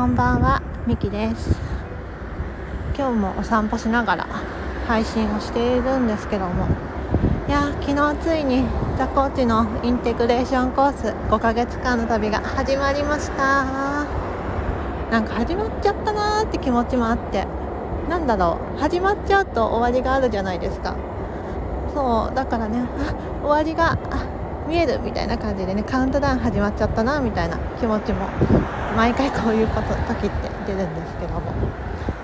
こんばんはみきです。今日もお散歩しながら配信をしているんですけども。いや昨日ついにザコーチのインテグレーションコース5ヶ月間の旅が始まりました。なんか始まっちゃったなーって気持ちもあって。なんだろう始まっちゃうと終わりがあるじゃないですか。そうだからね終わりが見えるみたいな感じでねカウントダウン始まっちゃったなみたいな気持ちも毎回こういうこと時って出るんですけども、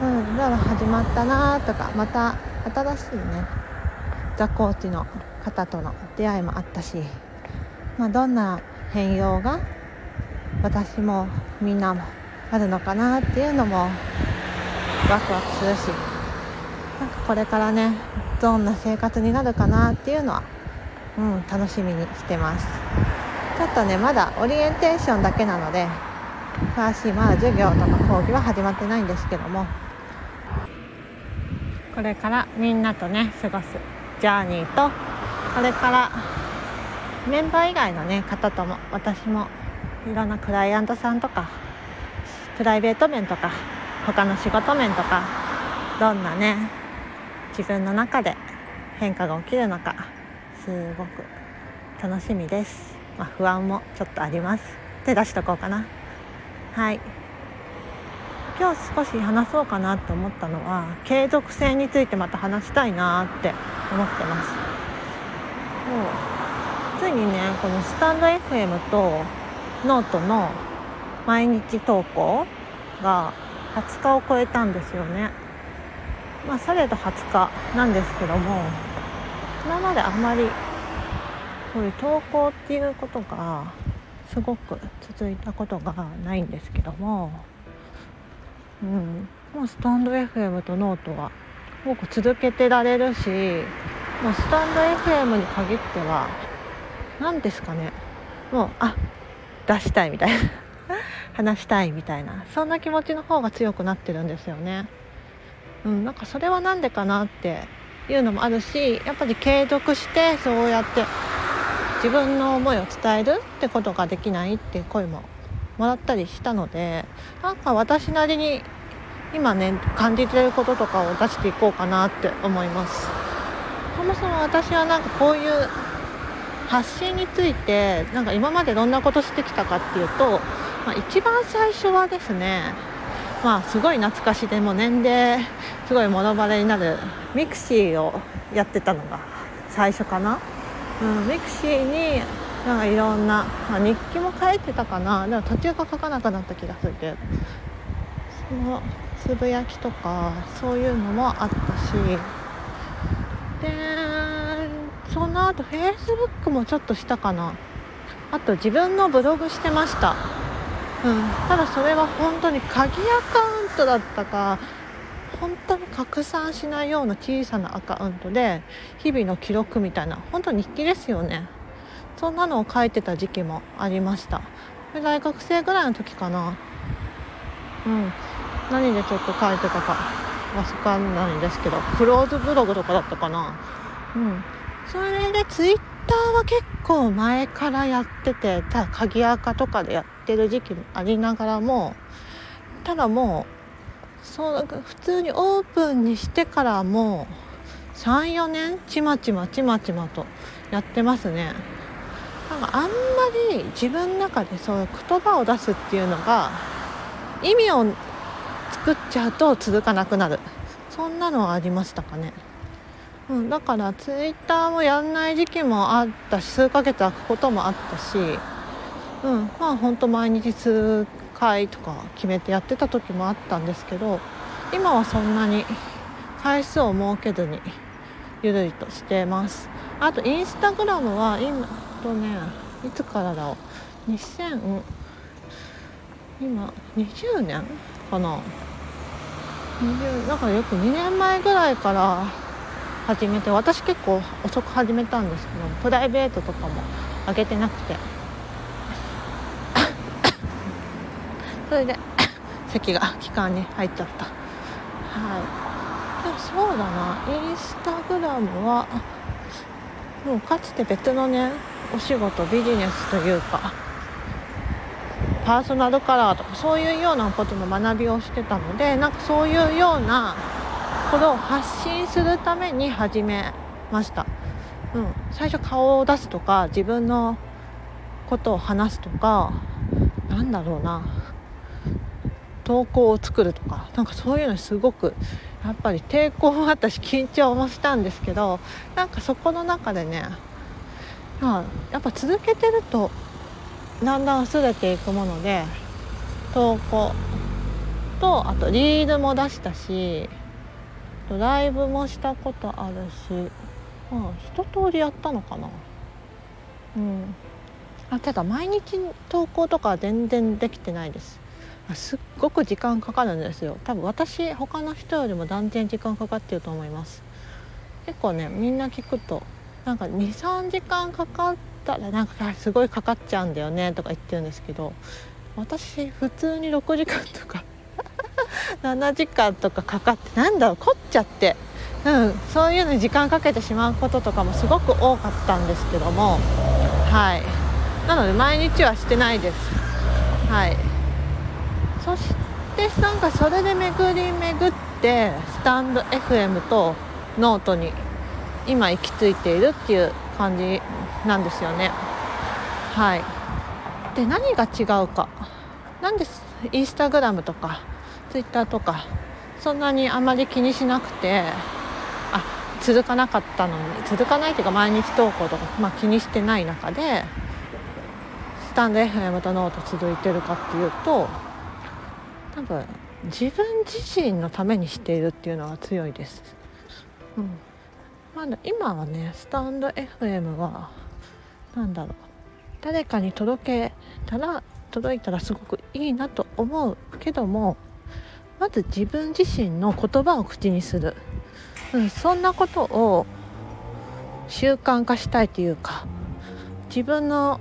うん、だから始まったなとかまた新しいねザコーチの方との出会いもあったし、まあ、どんな変容が私もみんなもあるのかなっていうのもワクワクするしなんかこれからねどんな生活になるかなっていうのはうん、楽しみにしてます。ちょっとねまだオリエンテーションだけなので詳しいまだ授業とか講義は始まってないんですけども。これからみんなとね過ごすジャーニーとこれからメンバー以外のね方とも私もいろんなクライアントさんとかプライベート面とか他の仕事面とかどんなね自分の中で変化が起きるのかすごく楽しみです、まあ、不安もちょっとあります。手出しとこうかな。はい。今日少し話そうかなと思ったのは継続性についてまた話したいなって思ってます。もう。ついにねこのスタンド FM とノートの毎日投稿が20日を超えたんですよね。まあされど20日なんですけども今まであんまりこういう投稿っていうことがすごく続いたことがないんですけども、うん、もうスタンド FM とノートはすごく続けてられるしもうスタンド FM に限っては何ですかねもうあ出したいみたいな 話したいみたいなそんな気持ちの方が強くなってるんですよね。うん、なんかそれは何でかなっていうのもあるしやっぱり継続してそうやって自分の思いを伝えるってことができないっていう声ももらったりしたのでなんか私なりに今ね感じてることとかを出していこうかなって思います。そもそも私はなんかこういう発信についてなんか今までどんなことしてきたかっていうと、まあ、一番最初はですねまあすごい懐かしでも年齢すごいもろバレになる。ミクシーをやってたのが最初かな、うん、ミクシーになんかいろんな、まあ、日記も書いてたかな。でも途中から書かなくなった気がするけど。そのつぶやきとかそういうのもあったし。でその後フェイスブックもちょっとしたかな。あと自分のブログしてました。うん、ただそれは本当に鍵アカウントだったか本当に拡散しないような小さなアカウントで日々の記録みたいな本当に日記ですよね。そんなのを書いてた時期もありました。大学生ぐらいの時かな。うん。何でちょっと書いてたかわかんないんですけどクローズブログとかだったかな。うん。それでツイッターは結構前からやっててただ鍵アカとかでやってる時期もありながらもただもうそう普通にオープンにしてからもう34年ちまちまちまちまとやってますね。なんかあんまり自分の中でそういう言葉を出すっていうのが意味を作っちゃうと続かなくなる。そんなのはありましたかね、うん、だからツイッターもやんない時期もあったし数ヶ月空くこともあったしうんまあほんと毎日数回とか決めてやってた時もあったんですけど今はそんなに回数を設けずにゆるりとしてます。あとインスタグラムは今とねいつからだろう。2000今20年かな。20なんかよく2年前ぐらいから始めて私結構遅く始めたんですけどプライベートとかも上げてなくて。それで 咳が気管に入っちゃった。はい。でもそうだな。インスタグラムはもうかつて別のねお仕事ビジネスというかパーソナルカラーとかそういうようなことの学びをしてたのでなんかそういうようなことを発信するために始めました、うん、最初顔を出すとか自分のことを話すとかなんだろうな。投稿を作るとか。なんかそういうのすごくやっぱり抵抗もあったし緊張もしたんですけどなんかそこの中でねやっぱ続けてるとだんだん薄れていくもので投稿とあとリールも出したしライブもしたことあるし、まあ、一通りやったのかな。うん。あただ毎日投稿とか全然できてないです。すっごく時間かかるんですよ。多分私他の人よりも断然時間かかってると思います。結構ねみんな聞くとなんか23時間かかったらなんかすごいかかっちゃうんだよねとか言ってるんですけど私普通に6時間とか7時間とかかかってなんだろう凝っちゃって。うん、そういうのに時間かけてしまうこととかもすごく多かったんですけども。はい。なので毎日はしてないです。はい。そしてなんかそれで巡り巡ってスタンド FM とノートに今行き着いているっていう感じなんですよね。はい。で何が違うか。なんでインスタグラムとか。ツイッターとかそんなにあまり気にしなくてあ続かなかったのに続かないっていうか毎日投稿とか、まあ、気にしてない中でスタンド FM とノート続いてるかっていうと多分自分自身のためにしているっていうのが強いです。うんまだ今はねスタンド FM は何だろう誰かに届けたら届いたらすごくいいなと思うけどもまず自分自身の言葉を口にする、うん、そんなことを習慣化したいというか自分の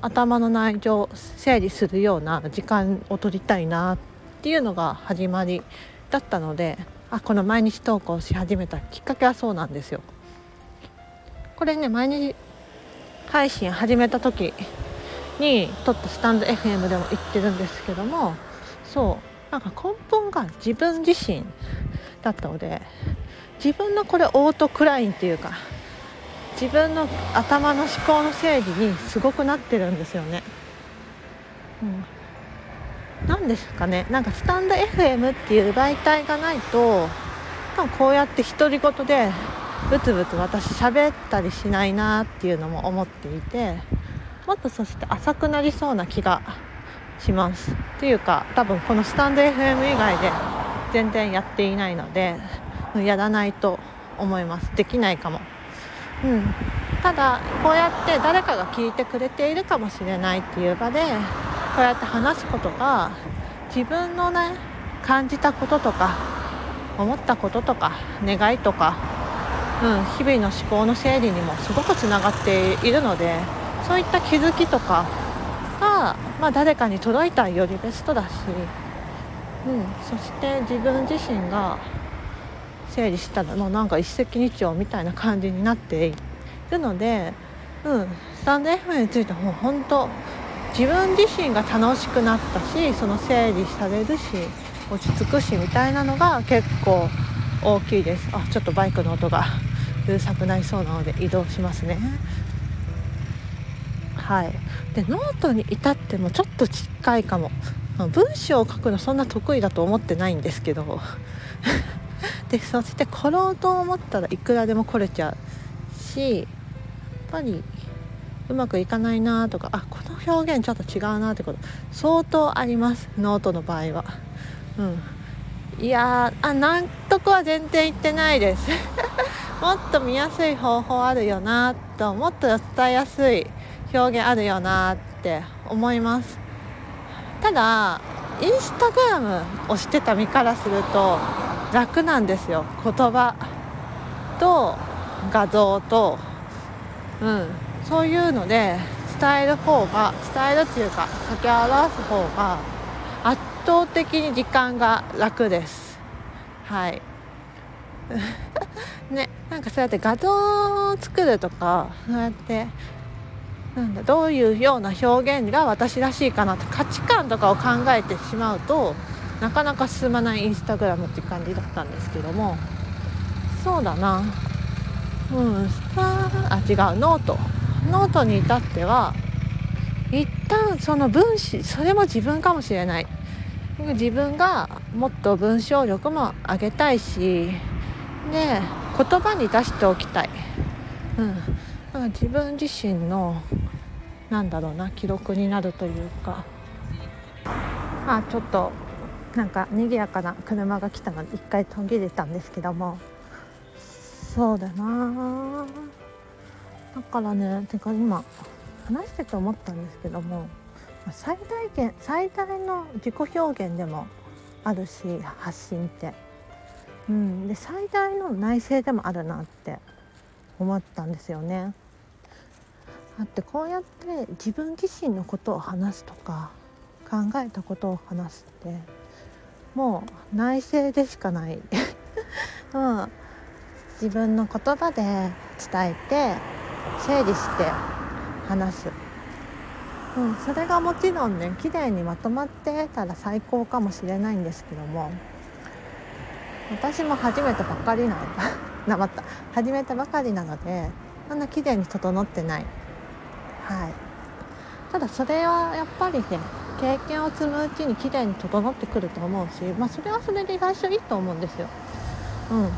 頭の内情を整理するような時間を取りたいなっていうのが始まりだったのであこの毎日投稿し始めたきっかけはそうなんですよ。これね毎日配信始めた時に撮ったスタンド FM でも言ってるんですけどもそうなんか根本が自分自身だったので自分のこれオートクラインっていうか自分の頭の思考の整理にすごくなってるんですよね。うん、なんですかねなんかスタンド FM っていう媒体がないと多分こうやって独り言でブツブツ私喋ったりしないなっていうのも思っていてもっとそして浅くなりそうな気がします。っていうか多分このスタンド FM 以外で全然やっていないのでやらないと思います。できないかも。うん。ただこうやって誰かが聞いてくれているかもしれないっていう場でこうやって話すことが自分のね感じたこととか思ったこととか願いとか、うん、日々の思考の整理にもすごくつながっているのでそういった気づきとかが、まあ、誰かに届いたよりベストだし、うん、そして自分自身が整理したらもうなんか一石二鳥みたいな感じになっているので、うん、スタンド FM についてはもう本当自分自身が楽しくなったしその整理されるし落ち着くしみたいなのが結構大きいです。あちょっとバイクの音がうるさくなりそうなので移動しますね。はい。でノートに至ってもちょっと近いかも。文章を書くのそんな得意だと思ってないんですけど。でそして凝ろうと思ったらいくらでも凝れちゃうしやっぱりうまくいかないなとかあこの表現ちょっと違うなってこと。相当ありますノートの場合は。うん。いやあ納得は全然いってないです。もっと見やすい方法あるよなともっと伝えやすい。表現あるよなって思います。ただインスタグラムをしてた身からすると楽なんですよ。言葉と画像と、うん、そういうので伝える方が伝えるっていうか書き表す方が圧倒的に時間が楽です。はい。ねなんかそうやって画像を作るとかそうやってなんだどういうような表現が私らしいかなって価値観とかを考えてしまうとなかなか進まないインスタグラムって感じだったんですけども。そうだな。うんあ違うノート。ノートに至っては一旦その分子それも自分かもしれない。自分がもっと文章力も上げたいしで言葉に出しておきたい、うん、だか自分自身のなんだろうな記録になるというか。あちょっとなんか賑やかな車が来たので一回途切れたんですけども。そうだな。だからねてか今話してて思ったんですけども。最大限最大の自己表現でもあるし発信って、うん、で最大の内省でもあるなって思ったんですよね。だってこうやって自分自身のことを話すとか考えたことを話すってもう内省でしかない、うん、自分の言葉で伝えて整理して話す、うん、それがもちろんね綺麗にまとまってたら最高かもしれないんですけども私も初めてばっかりなの。なまった始めたばかりなのであんな綺麗に整ってない。はい。ただそれはやっぱりね経験を積むうちに綺麗に整ってくると思うしまあそれはそれで最初いいと思うんですよ。うん。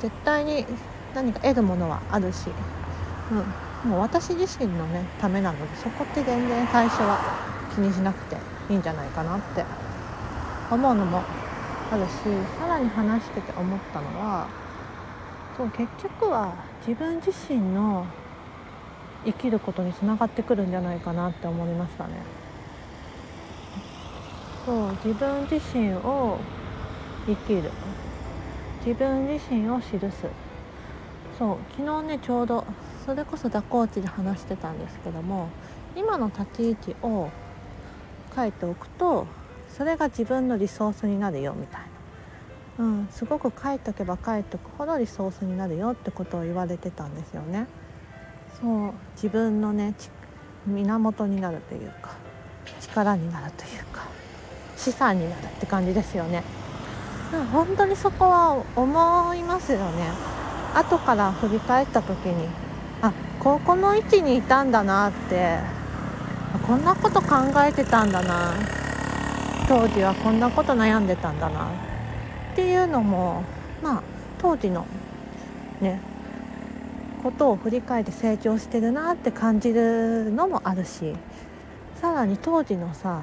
絶対に何か得るものはあるし、うん、もう私自身のねためなのでそこって全然最初は気にしなくていいんじゃないかなって思うのもあるしさらに話してて思ったのはそう結局は自分自身の生きることにつながってくるんじゃないかなって思いましたね。そう自分自身を生きる自分自身を記すそう昨日ねちょうどそれこそ蛇行地で話してたんですけども今の立ち位置を書いておくとそれが自分のリソースになるよみたいな、うん、すごく書いとけば書いとくほどリソースになるよってことを言われてたんですよね。そう自分のね源になるというか力になるというか資産になるって感じですよね。本当にそこは思いますよね。後から振り返った時にあここの位置にいたんだなってこんなこと考えてたんだな当時はこんなこと悩んでたんだなっていうのもまあ当時のねことを振り返って成長してるなって感じるのもあるしさらに当時のさ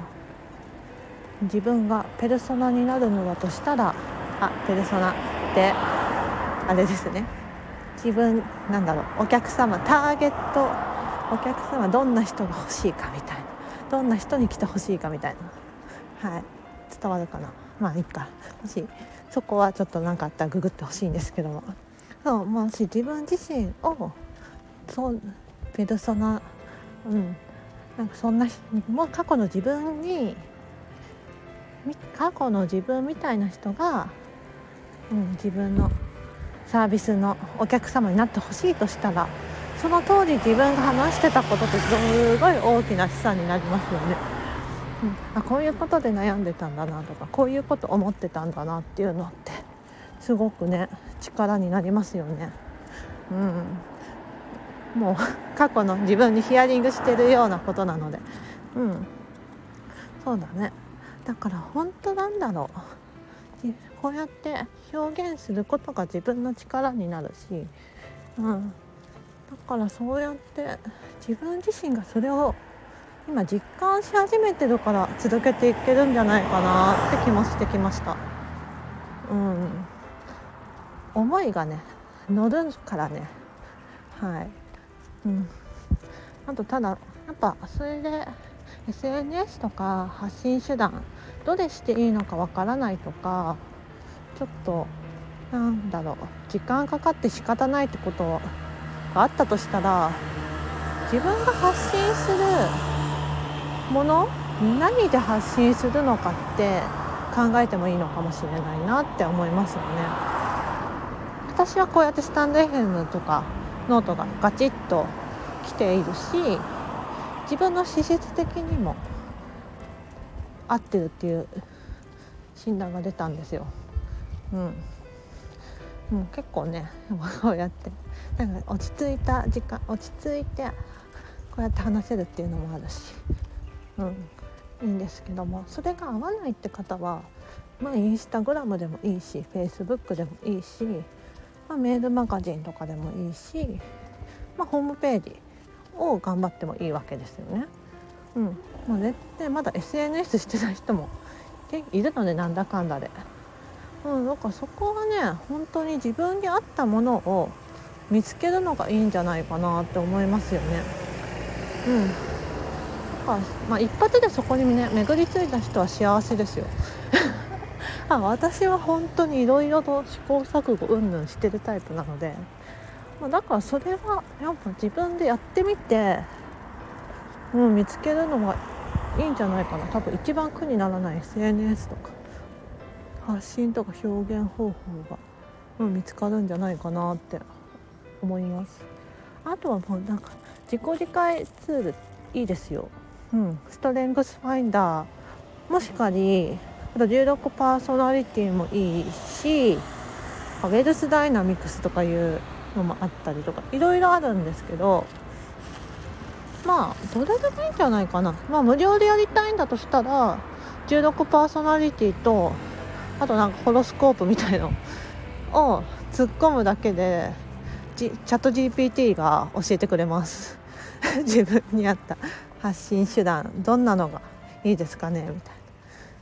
自分がペルソナになるのだとしたらあペルソナってあれですね。自分なんだろうお客様ターゲットお客様どんな人が欲しいかみたいな。どんな人に来てほしいかみたいな。はい。伝わるかな。まあいいか。もしそこはちょっと何かあったらググってほしいんですけども。そうもし自分自身をそうペルソナうんなんかそんなもう過去の自分に過去の自分みたいな人が、うん、自分のサービスのお客様になってほしいとしたらその当時自分が話してたことってすごい大きな資産になりますよね。うん、あこういうことで悩んでたんだなとかこういうこと思ってたんだなっていうのってすごくね力になりますよね。うん、もう 過去の自分にヒアリングしてるようなことなので、うん、そうだね。だから本当なんだろう。こうやって表現することが自分の力になるし、うん、だからそうやって自分自身がそれを今実感し始めてるから続けていけるんじゃないかなって気もしてきました。うん、思いがね乗るからね。はい、うん、あとただやっぱそれで SNS とか発信手段どれしていいのかわからないとかちょっとなんだろう時間かかって仕方ないってことがあったとしたら自分が発信するもの何で発信するのかって考えてもいいのかもしれないなって思いますよね。私はこうやってスタンド FM とかノートがガチッときているし自分の資質的にも合ってるっていう診断が出たんですよ。うん、もう結構ね こうやってなんか落ち着いた時間落ち着いてこうやって話せるっていうのもあるし、うん、いいんですけどもそれが合わないって方は、まあ、インスタグラムでもいいしフェイスブックでもいいし、まあ、メールマガジンとかでもいいし、まあ、ホームページを頑張ってもいいわけですよね。うんまあ、絶対まだ SNS してない人もいるのでなんだかんだで。うん、だかそこはね本当に自分に合ったものを見つけるのがいいんじゃないかなって思いますよね。うん、だかまあ、一発でそこにね巡り着いた人は幸せですよ。あ私は本当にいろいろと試行錯誤うんぬんしてるタイプなので、まあ、だからそれはやっぱ自分でやってみて、うん、見つけるのがいいんじゃないかな。多分一番苦にならない SNS とか発信とか表現方法が、うん、見つかるんじゃないかなって思います。あとはもうなんか自己理解ツールいいですよ、うん、ストレングスファインダー。もしかりあと16パーソナリティもいいしウェルスダイナミクスとかいうのもあったりとかいろいろあるんですけどまあどれでもいいんじゃないかな。まあ無料でやりたいんだとしたら16パーソナリティとあとなんかホロスコープみたいのを 突っ込むだけでチャット GPT が教えてくれます。自分に合った発信手段どんなのがいいですかねみたい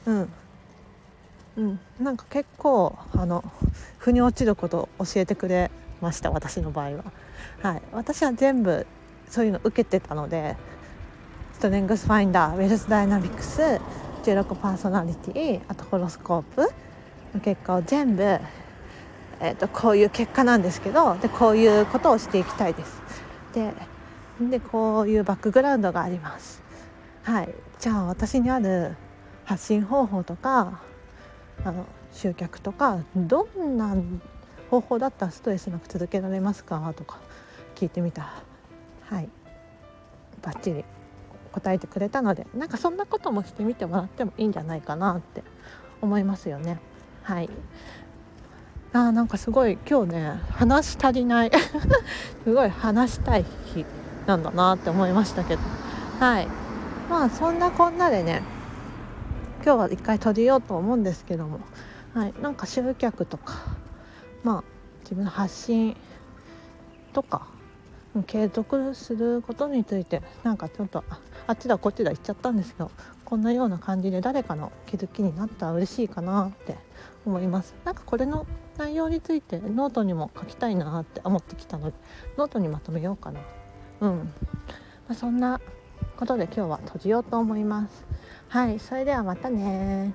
な。うん。うんなんか結構あの腑に落ちることを教えてくれました私の場合ははい私は全部そういうの受けてたのでストレングスファインダーウェルスダイナミクス16パーソナリティあとホロスコープの結果を全部、えーと、こういう結果なんですけどでこういうことをしていきたいです。ででこういうバックグラウンドがあります。はい、じゃあ私にある発信方法とかあの集客とかどんな方法だったらストレスなく続けられますかとか聞いてみた。はい。バッチリ答えてくれたのでなんかそんなこともしてみてもらってもいいんじゃないかなって思いますよね。はい。あなんかすごい今日ね話足りない。すごい話したい日なんだなって思いましたけど。はい。まあそんなこんなでね今日は一回閉じようと思うんですけども、はい、なんか集客とかまあ自分の発信とか継続することについてなんかちょっとあっちだこっちだ言っちゃったんですけどこんなような感じで誰かの気づきになったら嬉しいかなって思います。なんかこれの内容についてノートにも書きたいなって思ってきたのでノートにまとめようかな。うん、まあ、そんなことで今日は閉じようと思います。はいそれではまたね